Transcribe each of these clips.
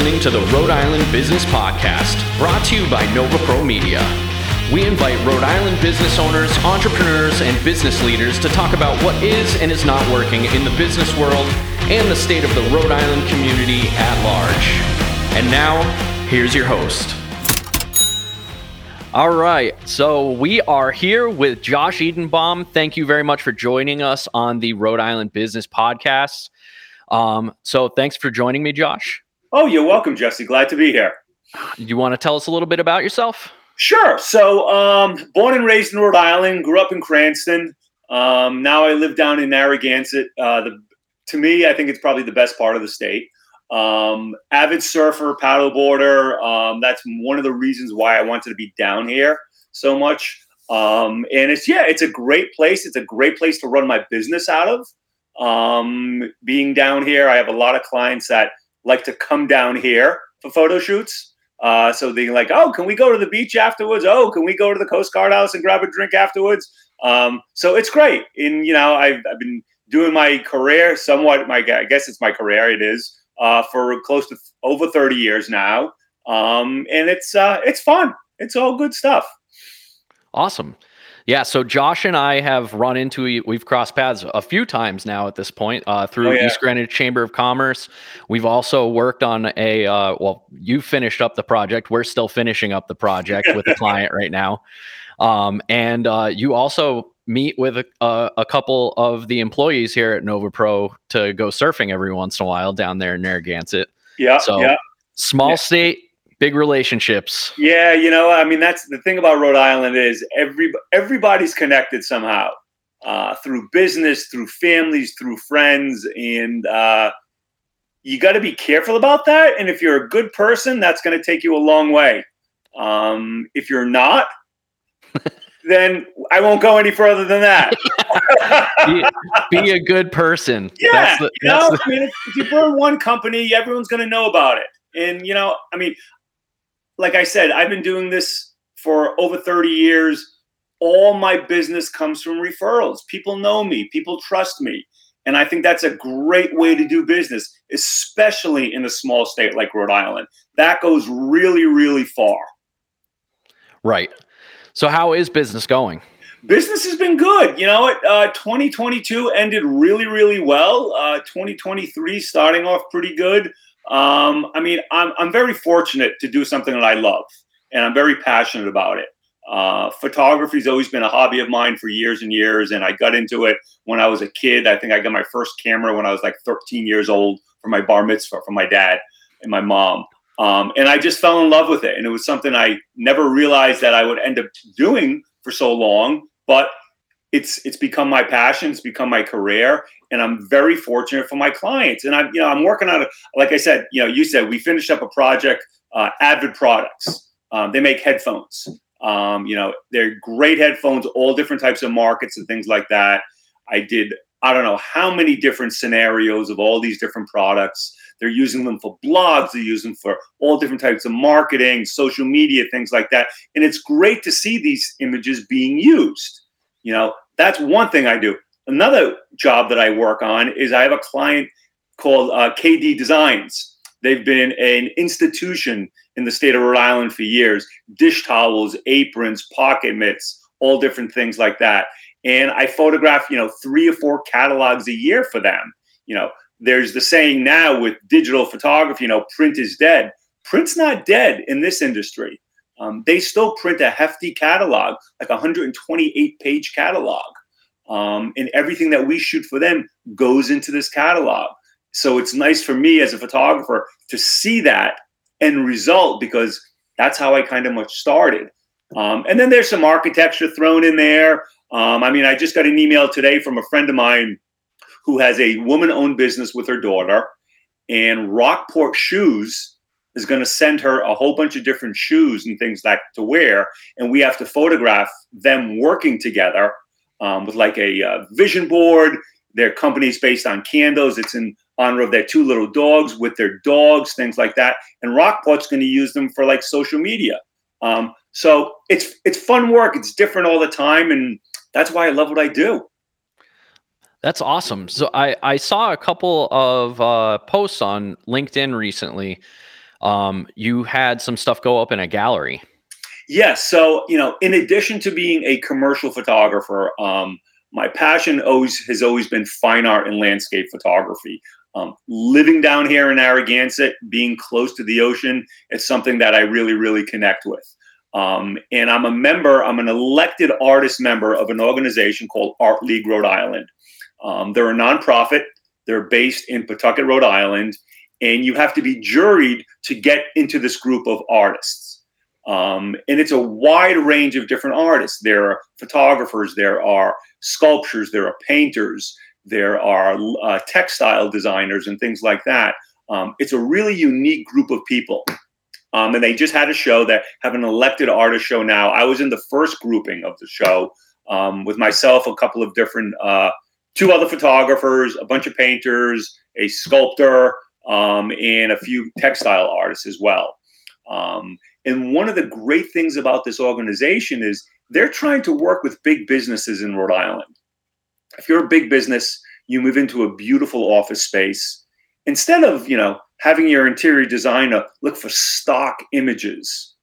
Listening to the Rhode Island Business Podcast, brought to you by Nova Pro Media. We invite Rhode Island business owners, entrepreneurs, and business leaders to talk about what is and is not working in the business world and the state of the Rhode Island community at large. And now, here's your host. All right, so we are here with Josh Edenbaum. Thank you very much for joining us on the Rhode Island Business Podcast. Um, so, thanks for joining me, Josh. Oh, you're welcome, Jesse. Glad to be here. You want to tell us a little bit about yourself? Sure. So, um, born and raised in Rhode Island, grew up in Cranston. Um, now I live down in Narragansett. Uh, the, to me, I think it's probably the best part of the state. Um, avid surfer, paddleboarder. Um, that's one of the reasons why I wanted to be down here so much. Um, and it's yeah, it's a great place. It's a great place to run my business out of. Um, being down here, I have a lot of clients that like to come down here for photo shoots. Uh, so they're like, oh, can we go to the beach afterwards? Oh, can we go to the Coast Guard house and grab a drink afterwards? Um, so it's great. And, you know, I've, I've been doing my career somewhat, my, I guess it's my career, it is, uh, for close to over 30 years now. Um, and it's, uh, it's fun. It's all good stuff. Awesome. Yeah, so Josh and I have run into we've crossed paths a few times now at this point uh, through oh, yeah. East Greenwich Chamber of Commerce. We've also worked on a uh, well, you finished up the project. We're still finishing up the project with the client right now, um, and uh, you also meet with a, a, couple of the employees here at Nova Pro to go surfing every once in a while down there in Narragansett. Yeah, so yeah. small yeah. state big relationships. Yeah, you know, I mean, that's the thing about Rhode Island is every everybody's connected somehow uh, through business, through families, through friends, and uh, you got to be careful about that. And if you're a good person, that's going to take you a long way. Um, if you're not, then I won't go any further than that. be, be, a good person. Yeah, the, you know, the- I mean, if, if you burn one company, everyone's going to know about it. And you know, I mean, like I said, I've been doing this for over 30 years. All my business comes from referrals. People know me, people trust me. And I think that's a great way to do business, especially in a small state like Rhode Island. That goes really, really far. Right. So, how is business going? Business has been good. You know, uh, 2022 ended really, really well. Uh, 2023 starting off pretty good. Um, I mean, I'm, I'm very fortunate to do something that I love, and I'm very passionate about it. Uh, photography has always been a hobby of mine for years and years, and I got into it when I was a kid. I think I got my first camera when I was like 13 years old for my bar mitzvah from my dad and my mom. Um, and I just fell in love with it, and it was something I never realized that I would end up doing for so long. But it's it's become my passion, it's become my career, and I'm very fortunate for my clients. And I'm, you know, I'm working on a, like I said, you know, you said we finished up a project, uh, Avid Products. Um, they make headphones. Um, you know, they're great headphones, all different types of markets and things like that. I did, I don't know how many different scenarios of all these different products. They're using them for blogs. They're using them for all different types of marketing, social media, things like that. And it's great to see these images being used. You know, that's one thing I do. Another job that I work on is I have a client called uh, Kay Dee Designs. They've been an institution in the state of Rhode Island for years. Dish towels, aprons, pocket mitts, all different things like that. And I photograph, you know, three or four catalogs a year for them. You know, there's the saying now with digital photography, you know, print is dead. Print's not dead in this industry. Um, they still print a hefty catalog, like a 128 page catalog. Um, and everything that we shoot for them goes into this catalog. So it's nice for me as a photographer to see that end result because that's how I kind of much started. Um, and then there's some architecture thrown in there. Um, I mean, I just got an email today from a friend of mine who has a woman owned business with her daughter, and Rockport Shoes is going to send her a whole bunch of different shoes and things like to wear. And we have to photograph them working together um, with like a uh, vision board. Their company's based on candles. It's in honor of their two little dogs with their dogs, things like that. And Rockport's going to use them for like social media. Um, so it's it's fun work. It's different all the time, and that's why I love what I do. That's awesome. So I I saw a couple of uh, posts on LinkedIn recently. Um, you had some stuff go up in a gallery. Yes. So you know, in addition to being a commercial photographer, um, my passion always has always been fine art and landscape photography. Um, living down here in Narragansett, being close to the ocean, it's something that I really, really connect with. Um, and I'm a member, I'm an elected artist member of an organization called Art League Rhode Island. Um, they're a nonprofit, they're based in Pawtucket, Rhode Island, and you have to be juried to get into this group of artists. Um, and it's a wide range of different artists. There are photographers, there are sculptures, there are painters, there are uh, textile designers, and things like that. Um, it's a really unique group of people. Um, and they just had a show that have an elected artist show now. I was in the first grouping of the show um, with myself, a couple of different, uh, two other photographers, a bunch of painters, a sculptor, um, and a few textile artists as well. Um, and one of the great things about this organization is they're trying to work with big businesses in Rhode Island. If you're a big business, you move into a beautiful office space. Instead of, you know, having your interior designer look for stock images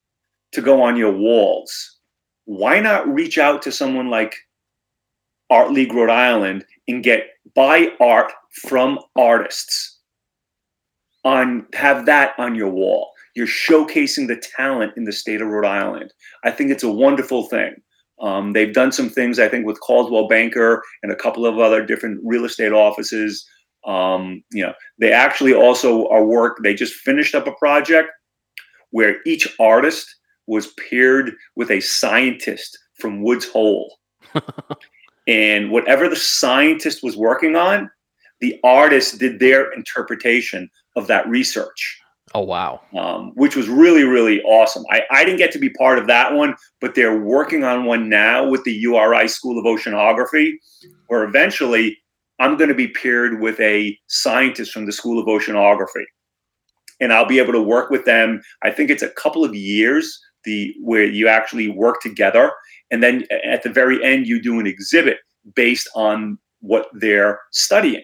to go on your walls, why not reach out to someone like Art League Rhode Island and get buy art from artists on have that on your wall you're showcasing the talent in the state of Rhode Island. I think it's a wonderful thing. Um, they've done some things, I think, with Coldwell Banker and a couple of other different real estate offices. Um, you know, they actually also are work. They just finished up a project where each artist was paired with a scientist from Woods Hole, and whatever the scientist was working on, the artist did their interpretation of that research. Oh wow! Um, which was really really awesome. I, I didn't get to be part of that one, but they're working on one now with the URI School of Oceanography, where eventually I'm going to be paired with a scientist from the School of Oceanography, and I'll be able to work with them. I think it's a couple of years the where you actually work together, and then at the very end you do an exhibit based on what they're studying.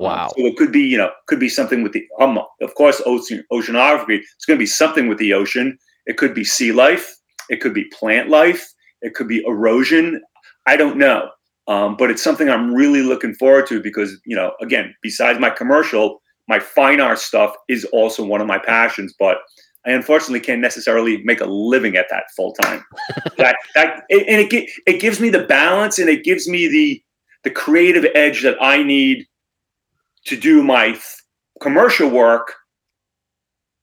Um, wow. Um, so it could be, you know, could be something with the, um, of course, ocean, oceanography. It's going to be something with the ocean. It could be sea life. It could be plant life. It could be erosion. I don't know. Um, but it's something I'm really looking forward to because, you know, again, besides my commercial, my fine art stuff is also one of my passions. But I unfortunately can't necessarily make a living at that full time. that, that, and it, it gives me the balance and it gives me the the creative edge that I need to do my commercial work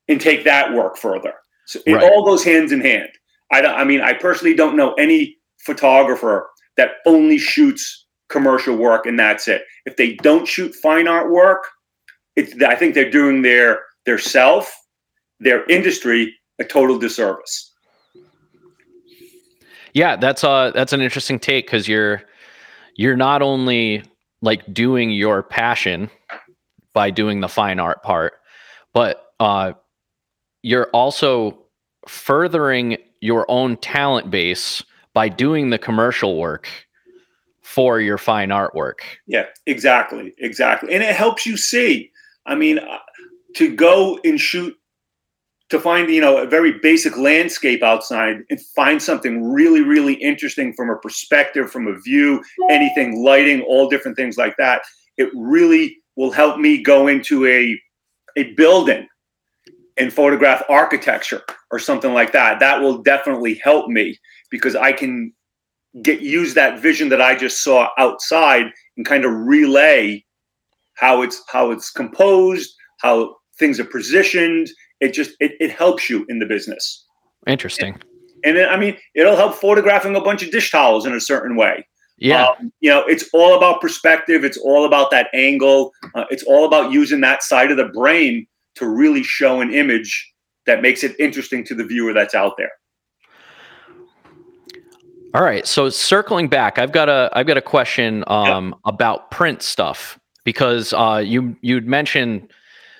and take that work further. So it right. all goes hands in hand. I, I mean, I personally don't know any photographer that only shoots commercial work and that's it. If they don't shoot fine art work, it's, I think they're doing their their self, their industry a total disservice. Yeah, that's uh that's an interesting take because you're you're not only like doing your passion by doing the fine art part, but uh, you're also furthering your own talent base by doing the commercial work for your fine artwork. Yeah, exactly, exactly, and it helps you see. I mean, uh, to go and shoot to find you know a very basic landscape outside and find something really really interesting from a perspective from a view anything lighting all different things like that. It really will help me go into a a building and photograph architecture or something like that. That will definitely help me because i can get use that vision that i just saw outside and kind of relay how it's how it's composed how things are positioned it just it, it helps you in the business. Interesting. And, and i mean it'll help photographing a bunch of dish towels in a certain way. Yeah. Um, you know it's all about perspective. It's all about that angle. Uh, it's all about using that side of the brain to really show an image that makes it interesting to the viewer that's out there. All right. So circling back i've got a i've got a question um, yep. about print stuff because uh, you you'd mentioned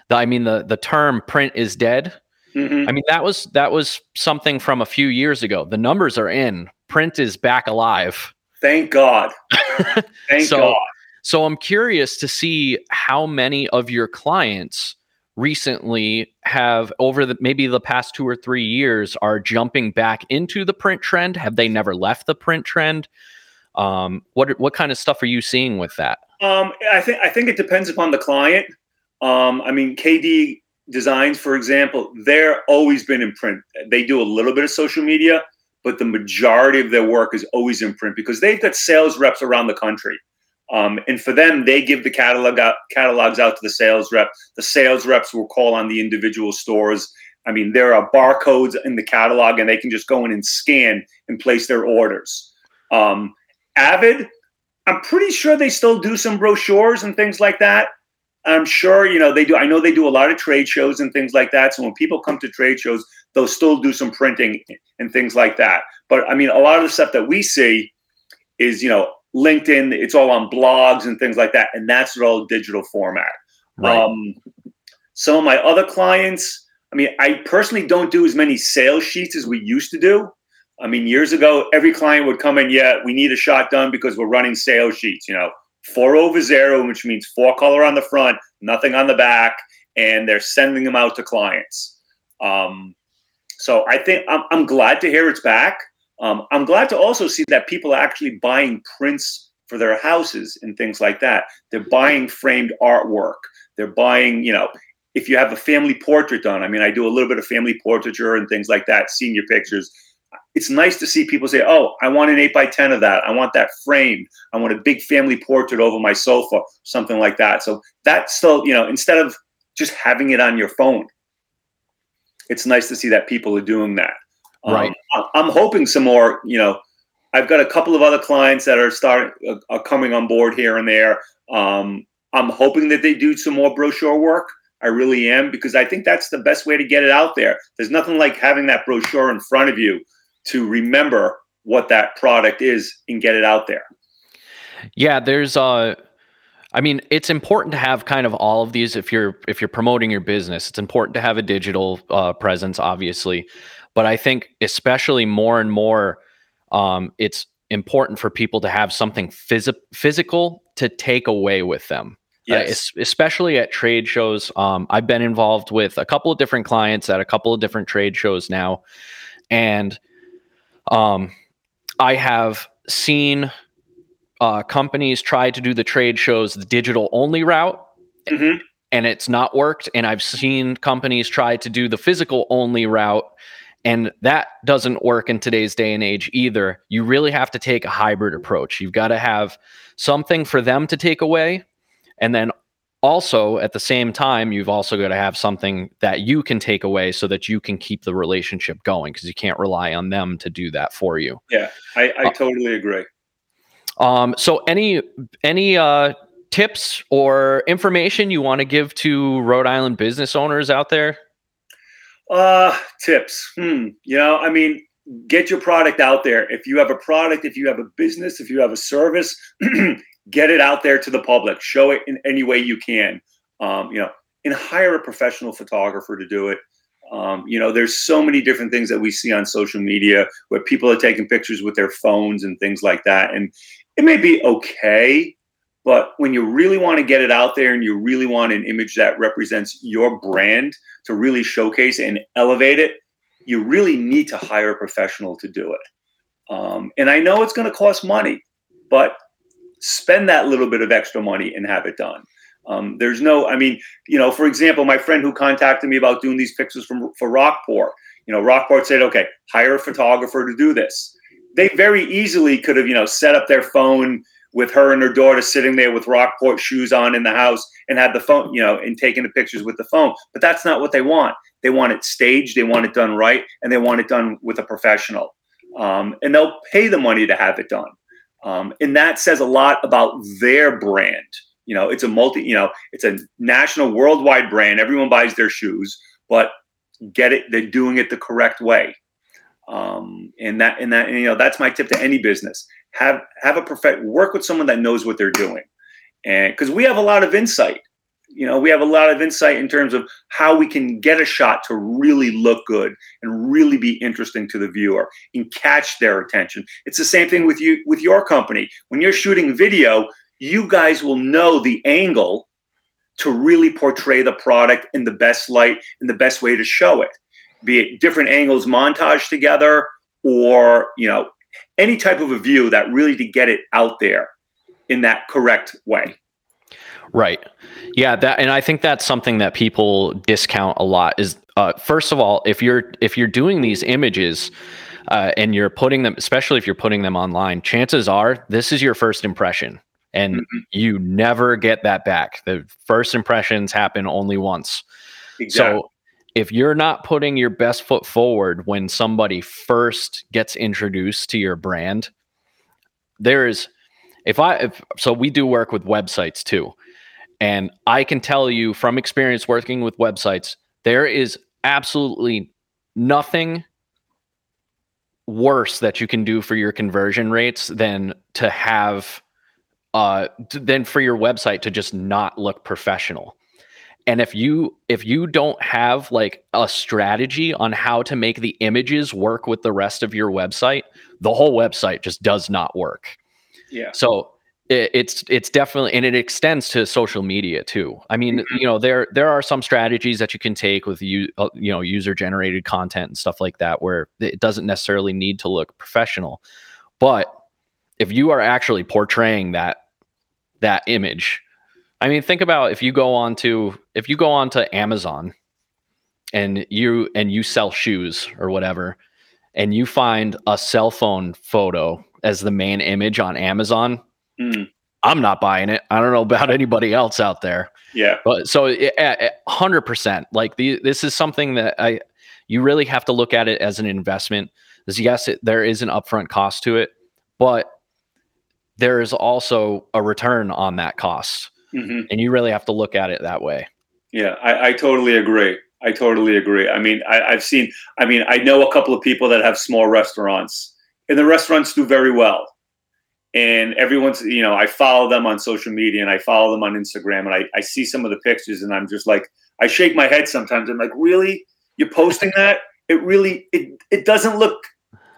the, I mean the the term print is dead. Mm-hmm. I mean that was that was something from a few years ago. The numbers are in. Print is back alive. Thank God. Thank so, God. So I'm curious to see how many of your clients recently have over the maybe the past two or three years are jumping back into the print trend have they never left the print trend um, what what kind of stuff are you seeing with that um, i think i think it depends upon the client um, i mean kd designs for example they're always been in print they do a little bit of social media but the majority of their work is always in print because they've got sales reps around the country um, and for them, they give the catalog out, catalogs out to the sales rep. The sales reps will call on the individual stores. I mean, there are barcodes in the catalog, and they can just go in and scan and place their orders. Um, Avid, I'm pretty sure they still do some brochures and things like that. I'm sure you know they do. I know they do a lot of trade shows and things like that. So when people come to trade shows, they'll still do some printing and things like that. But I mean, a lot of the stuff that we see is you know LinkedIn, it's all on blogs and things like that, and that's all digital format. Right. Um, some of my other clients, I mean, I personally don't do as many sales sheets as we used to do. I mean, years ago, every client would come in, yeah, we need a shot done because we're running sales sheets, you know, four over zero, which means four color on the front, nothing on the back, and they're sending them out to clients. Um, so I think I'm, I'm glad to hear it's back. Um, I'm glad to also see that people are actually buying prints for their houses and things like that. They're buying framed artwork. They're buying, you know, if you have a family portrait done, I mean, I do a little bit of family portraiture and things like that, senior pictures. It's nice to see people say, Oh, I want an eight by 10 of that. I want that framed. I want a big family portrait over my sofa, something like that. So that's still, you know, instead of just having it on your phone, it's nice to see that people are doing that. Right. Um, I'm hoping some more. You know, I've got a couple of other clients that are starting uh, are coming on board here and there. Um, I'm hoping that they do some more brochure work. I really am because I think that's the best way to get it out there. There's nothing like having that brochure in front of you to remember what that product is and get it out there. Yeah, there's uh I mean, it's important to have kind of all of these if you're if you're promoting your business. It's important to have a digital uh, presence, obviously, but I think especially more and more, um, it's important for people to have something phys- physical to take away with them. Uh, yes. Uh, especially at trade shows. Um, I've been involved with a couple of different clients at a couple of different trade shows now, and um, I have seen uh, companies try to do the trade shows the digital only route. Mm-hmm. And it's not worked. And I've seen companies try to do the physical only route and that doesn't work in today's day and age either. You really have to take a hybrid approach. You've got to have something for them to take away. And then also at the same time, you've also got to have something that you can take away so that you can keep the relationship going because you can't rely on them to do that for you. Yeah, I, I uh, totally agree. Um, so any any uh, tips or information you want to give to Rhode Island business owners out there? Uh, tips. Hmm. You know, I mean, get your product out there. If you have a product, if you have a business, if you have a service, get it out there to the public. Show it in any way you can. Um, you know, and hire a professional photographer to do it. Um, you know, there's so many different things that we see on social media where people are taking pictures with their phones and things like that. And it may be okay, but when you really want to get it out there and you really want an image that represents your brand to really showcase and elevate it, you really need to hire a professional to do it. Um, and I know it's going to cost money, but spend that little bit of extra money and have it done. Um, there's no, I mean, you know, for example, my friend who contacted me about doing these pictures from for Rockport, you know, Rockport said, okay, hire a photographer to do this. They very easily could have, you know, set up their phone with her and her daughter sitting there with Rockport shoes on in the house and had the phone, you know, and taking the pictures with the phone. But that's not what they want. They want it staged, they want it done right, and they want it done with a professional. Um, and they'll pay the money to have it done. Um, and that says a lot about their brand. You know, it's a multi, you know, it's a national, worldwide brand. Everyone buys their shoes, but get it, they're doing it the correct way. Um, and that, and that, and, you know, that's my tip to any business have have a perfect work with someone that knows what they're doing and because we have a lot of insight you know we have a lot of insight in terms of how we can get a shot to really look good and really be interesting to the viewer and catch their attention. It's the same thing with you with your company. When you're shooting video you guys will know the angle to really portray the product in the best light and the best way to show it. Be it different angles montage together or you know any type of a view that really to get it out there in that correct way right yeah that and i think that's something that people discount a lot is uh, first of all if you're if you're doing these images uh, and you're putting them especially if you're putting them online chances are this is your first impression and mm-hmm. you never get that back the first impressions happen only once exactly. so if you're not putting your best foot forward when somebody first gets introduced to your brand, there's if I if, so we do work with websites too. And I can tell you from experience working with websites, there is absolutely nothing worse that you can do for your conversion rates than to have uh than for your website to just not look professional and if you if you don't have like a strategy on how to make the images work with the rest of your website the whole website just does not work yeah. So it, it's it's definitely and it extends to social media too. I mean mm-hmm. you know there there are some strategies that you can take with you uh, you know user generated content and stuff like that where it doesn't necessarily need to look professional. But if you are actually portraying that that image I mean, think about if you go on to if you go on to Amazon and you and you sell shoes or whatever, and you find a cell phone photo as the main image on Amazon, mm. I'm not buying it. I don't know about anybody else out there. Yeah. But so hundred percent, like the, this is something that I, you really have to look at it as an investment. Is yes, it, there is an upfront cost to it, but there is also a return on that cost. Mm-hmm. And you really have to look at it that way. Yeah, I, I totally agree. I totally agree. I mean, I, I've seen, I mean, I know a couple of people that have small restaurants, and the restaurants do very well. And everyone's you know i follow them on social media and i follow them on instagram and I, I see some of the pictures and i'm just like i shake my head sometimes. I'm like really? You're posting that? It really it, it doesn't look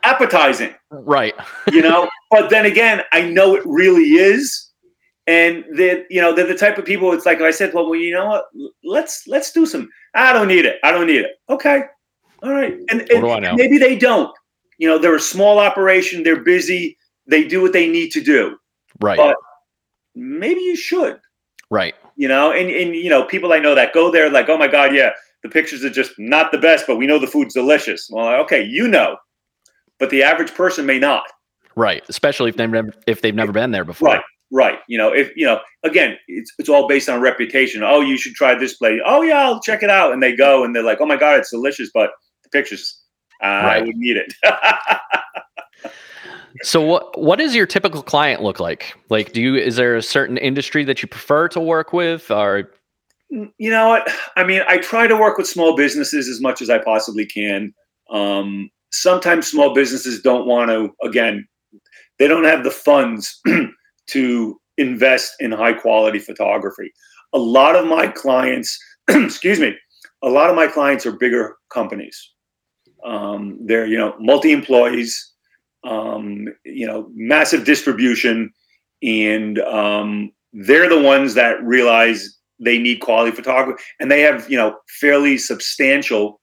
appetizing. Right. You know? But then again i know it really is. And they you know they're the type of people it's like i said well, well you know what? Let's let's do some i don't need it. I don't need it. Okay. All right. And, and maybe they don't you know they're a small operation. They're busy. They do what they need to do. Right. But maybe you should. Right. You know and and you know people i know that go there like oh my god yeah the pictures are just not the best but we know the food's delicious. Well okay you know but the average person may not. Right especially if they've never if they've never been there before. Right Right. You know, if you know, again, it's it's all based on reputation. Oh, you should try this place. Oh yeah, I'll check it out. And they go and they're like, oh my god, it's delicious, but the pictures, uh, right. I would need it. so what what does your typical client look like? Like, do you is there a certain industry that you prefer to work with, or you know what? I mean, I try to work with small businesses as much as I possibly can. Um, sometimes small businesses don't want to. Again, they don't have the funds to invest in high quality photography. A lot of my clients, excuse me, a lot of my clients are bigger companies. Um, they're you know multi employees, um, you know massive distribution, and um, they're the ones that realize they need quality photography, and they have you know fairly substantial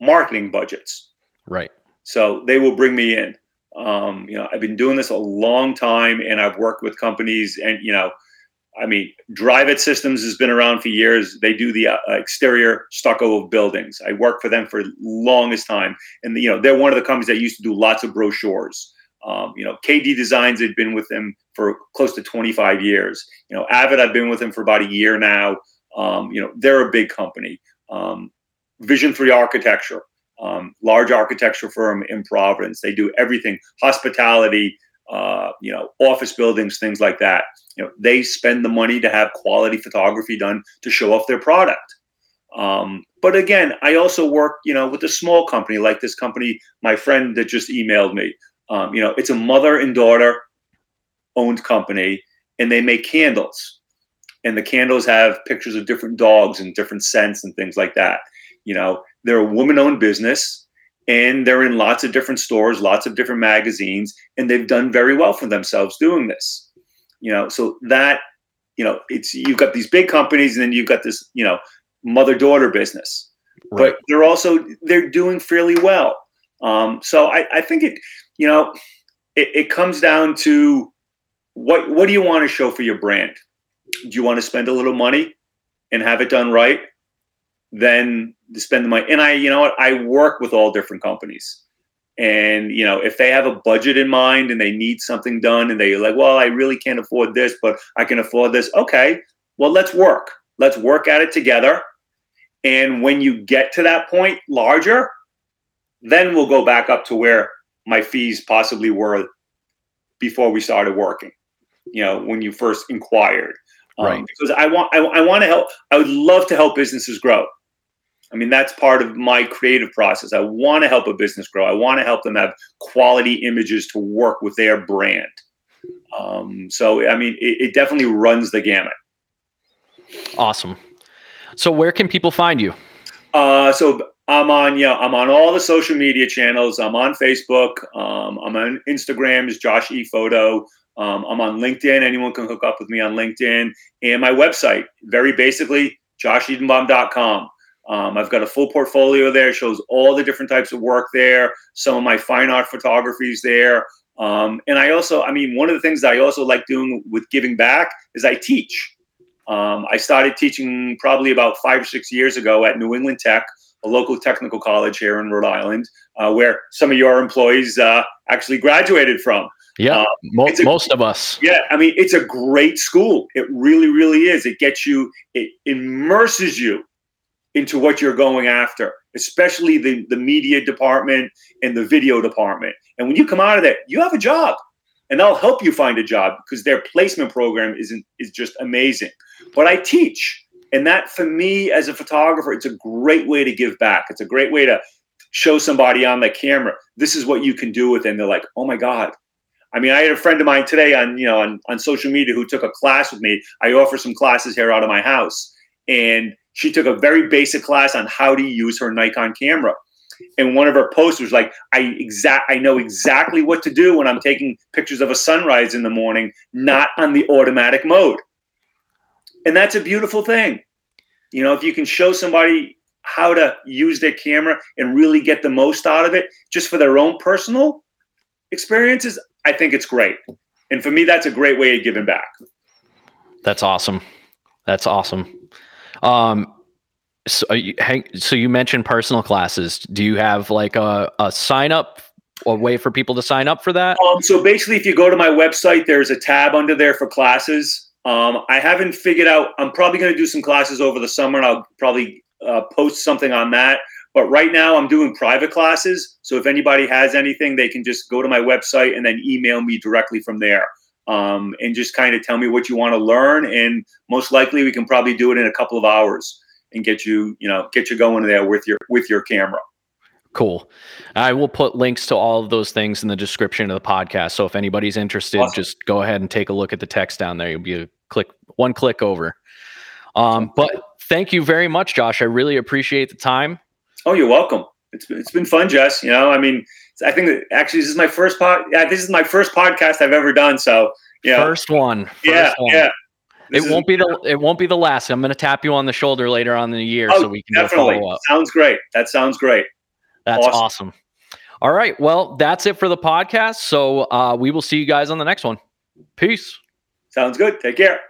marketing budgets. Right. So they will bring me in. Um, you know, I've been doing this a long time, and I've worked with companies, and you know, I mean, Dryvit Systems has been around for years. They do the uh, exterior stucco of buildings. I worked for them for longest time, and you know, they're one of the companies that used to do lots of brochures. Um, you know, Kay Dee Designs had been with them for close to 25 years. You know, Avid, I've been with them for about a year now. Um, you know, they're a big company. Um, Vision Three Architecture um, large architecture firm in Providence. They do everything, hospitality, uh, you know, office buildings, things like that. You know, they spend the money to have quality photography done to show off their product. Um, but again, I also work, you know, with a small company like this company. My friend that just emailed me. Um, you know, it's a mother and daughter owned company, and they make candles. And the candles have pictures of different dogs and different scents and things like that. You know, they're a woman owned business and they're in lots of different stores, lots of different magazines, and they've done very well for themselves doing this. You know, so that you know, it's you've got these big companies, and then you've got this you know mother daughter business, right. but they're also they're doing fairly well. Um, so I, I think it you know it, it comes down to what what do you want to show for your brand? Do you want to spend a little money and have it done right? Then to spend the money. And I, you know what, I work with all different companies. And you know, if they have a budget in mind and they need something done, and they're like, "Well, I really can't afford this, but I can afford this." Okay, well, let's work. Let's work at it together. And when you get to that point, larger, then we'll go back up to where my fees possibly were before we started working. You know, when you first inquired, um, right? Because I want, I, I want to help. I would love to help businesses grow. I mean, that's part of my creative process. I want to help a business grow. I want to help them have quality images to work with their brand. Um, so, I mean, it, it definitely runs the gamut. Awesome. So, where can people find you? Uh, so I'm on, yeah, I'm on all the social media channels. I'm on Facebook. Um, I'm on Instagram is Josh E Photo. Um, I'm on LinkedIn. Anyone can hook up with me on LinkedIn and my website. Very basically, joshedenbaum.com. Um, I've got a full portfolio there, shows all the different types of work there, some of my fine art photography is there. Um, and I also, I mean, one of the things that I also like doing with giving back is I teach. Um, I started teaching probably about five or six years ago at New England Tech, a local technical college here in Rhode Island, uh, where some of your employees uh, actually graduated from. Yeah, uh, mo- a, most of us. Yeah, I mean, it's a great school. It really, really is. It gets you, it immerses you into what you're going after, especially the, the media department and the video department. And when you come out of that, you have a job and they'll help you find a job because their placement program isn't is just amazing. But I teach. And that for me as a photographer, it's a great way to give back. It's a great way to show somebody on the camera, this is what you can do with it. And they're like, oh my God. I mean, I had a friend of mine today on, you know, on, on social media who took a class with me. I offer some classes here out of my house. And she took a very basic class on how to use her Nikon camera. And one of her posts was like, I exact I know exactly what to do when I'm taking pictures of a sunrise in the morning, not on the automatic mode. And that's a beautiful thing. You know, if you can show somebody how to use their camera and really get the most out of it just for their own personal experiences, I think it's great. And for me, that's a great way of giving back. That's awesome. That's awesome. Um, so you, so you mentioned personal classes. Do you have like a, a sign up, a way for people to sign up for that? Um, so basically, if you go to my website, there's a tab under there for classes. Um, I haven't figured out. I'm probably going to do some classes over the summer, and I'll probably uh, post something on that. But right now, I'm doing private classes. So if anybody has anything, they can just go to my website and then email me directly from there um, and just kind of tell me what you want to learn. And most likely, we can probably do it in a couple of hours and get you, you know, get you going there with your with your camera. Cool. I will put links to all of those things in the description of the podcast. So if anybody's interested, awesome. just go ahead and take a look at the text down there. You'll be a click one click over. Um, but thank you very much, Josh. I really appreciate the time. Oh, you're welcome. It's it's been fun, Jess. You know, I mean, I think that actually this is my first pod. Yeah, this is my first podcast I've ever done. So yeah, first one. First yeah, one. yeah. This it won't be the it won't be the last. I'm going to tap you on the shoulder later on in the year oh, so we can definitely. follow up. Sounds great. That sounds great. That's awesome. awesome. All right. Well, that's it for the podcast. So uh, we will see you guys on the next one. Peace. Sounds good. Take care.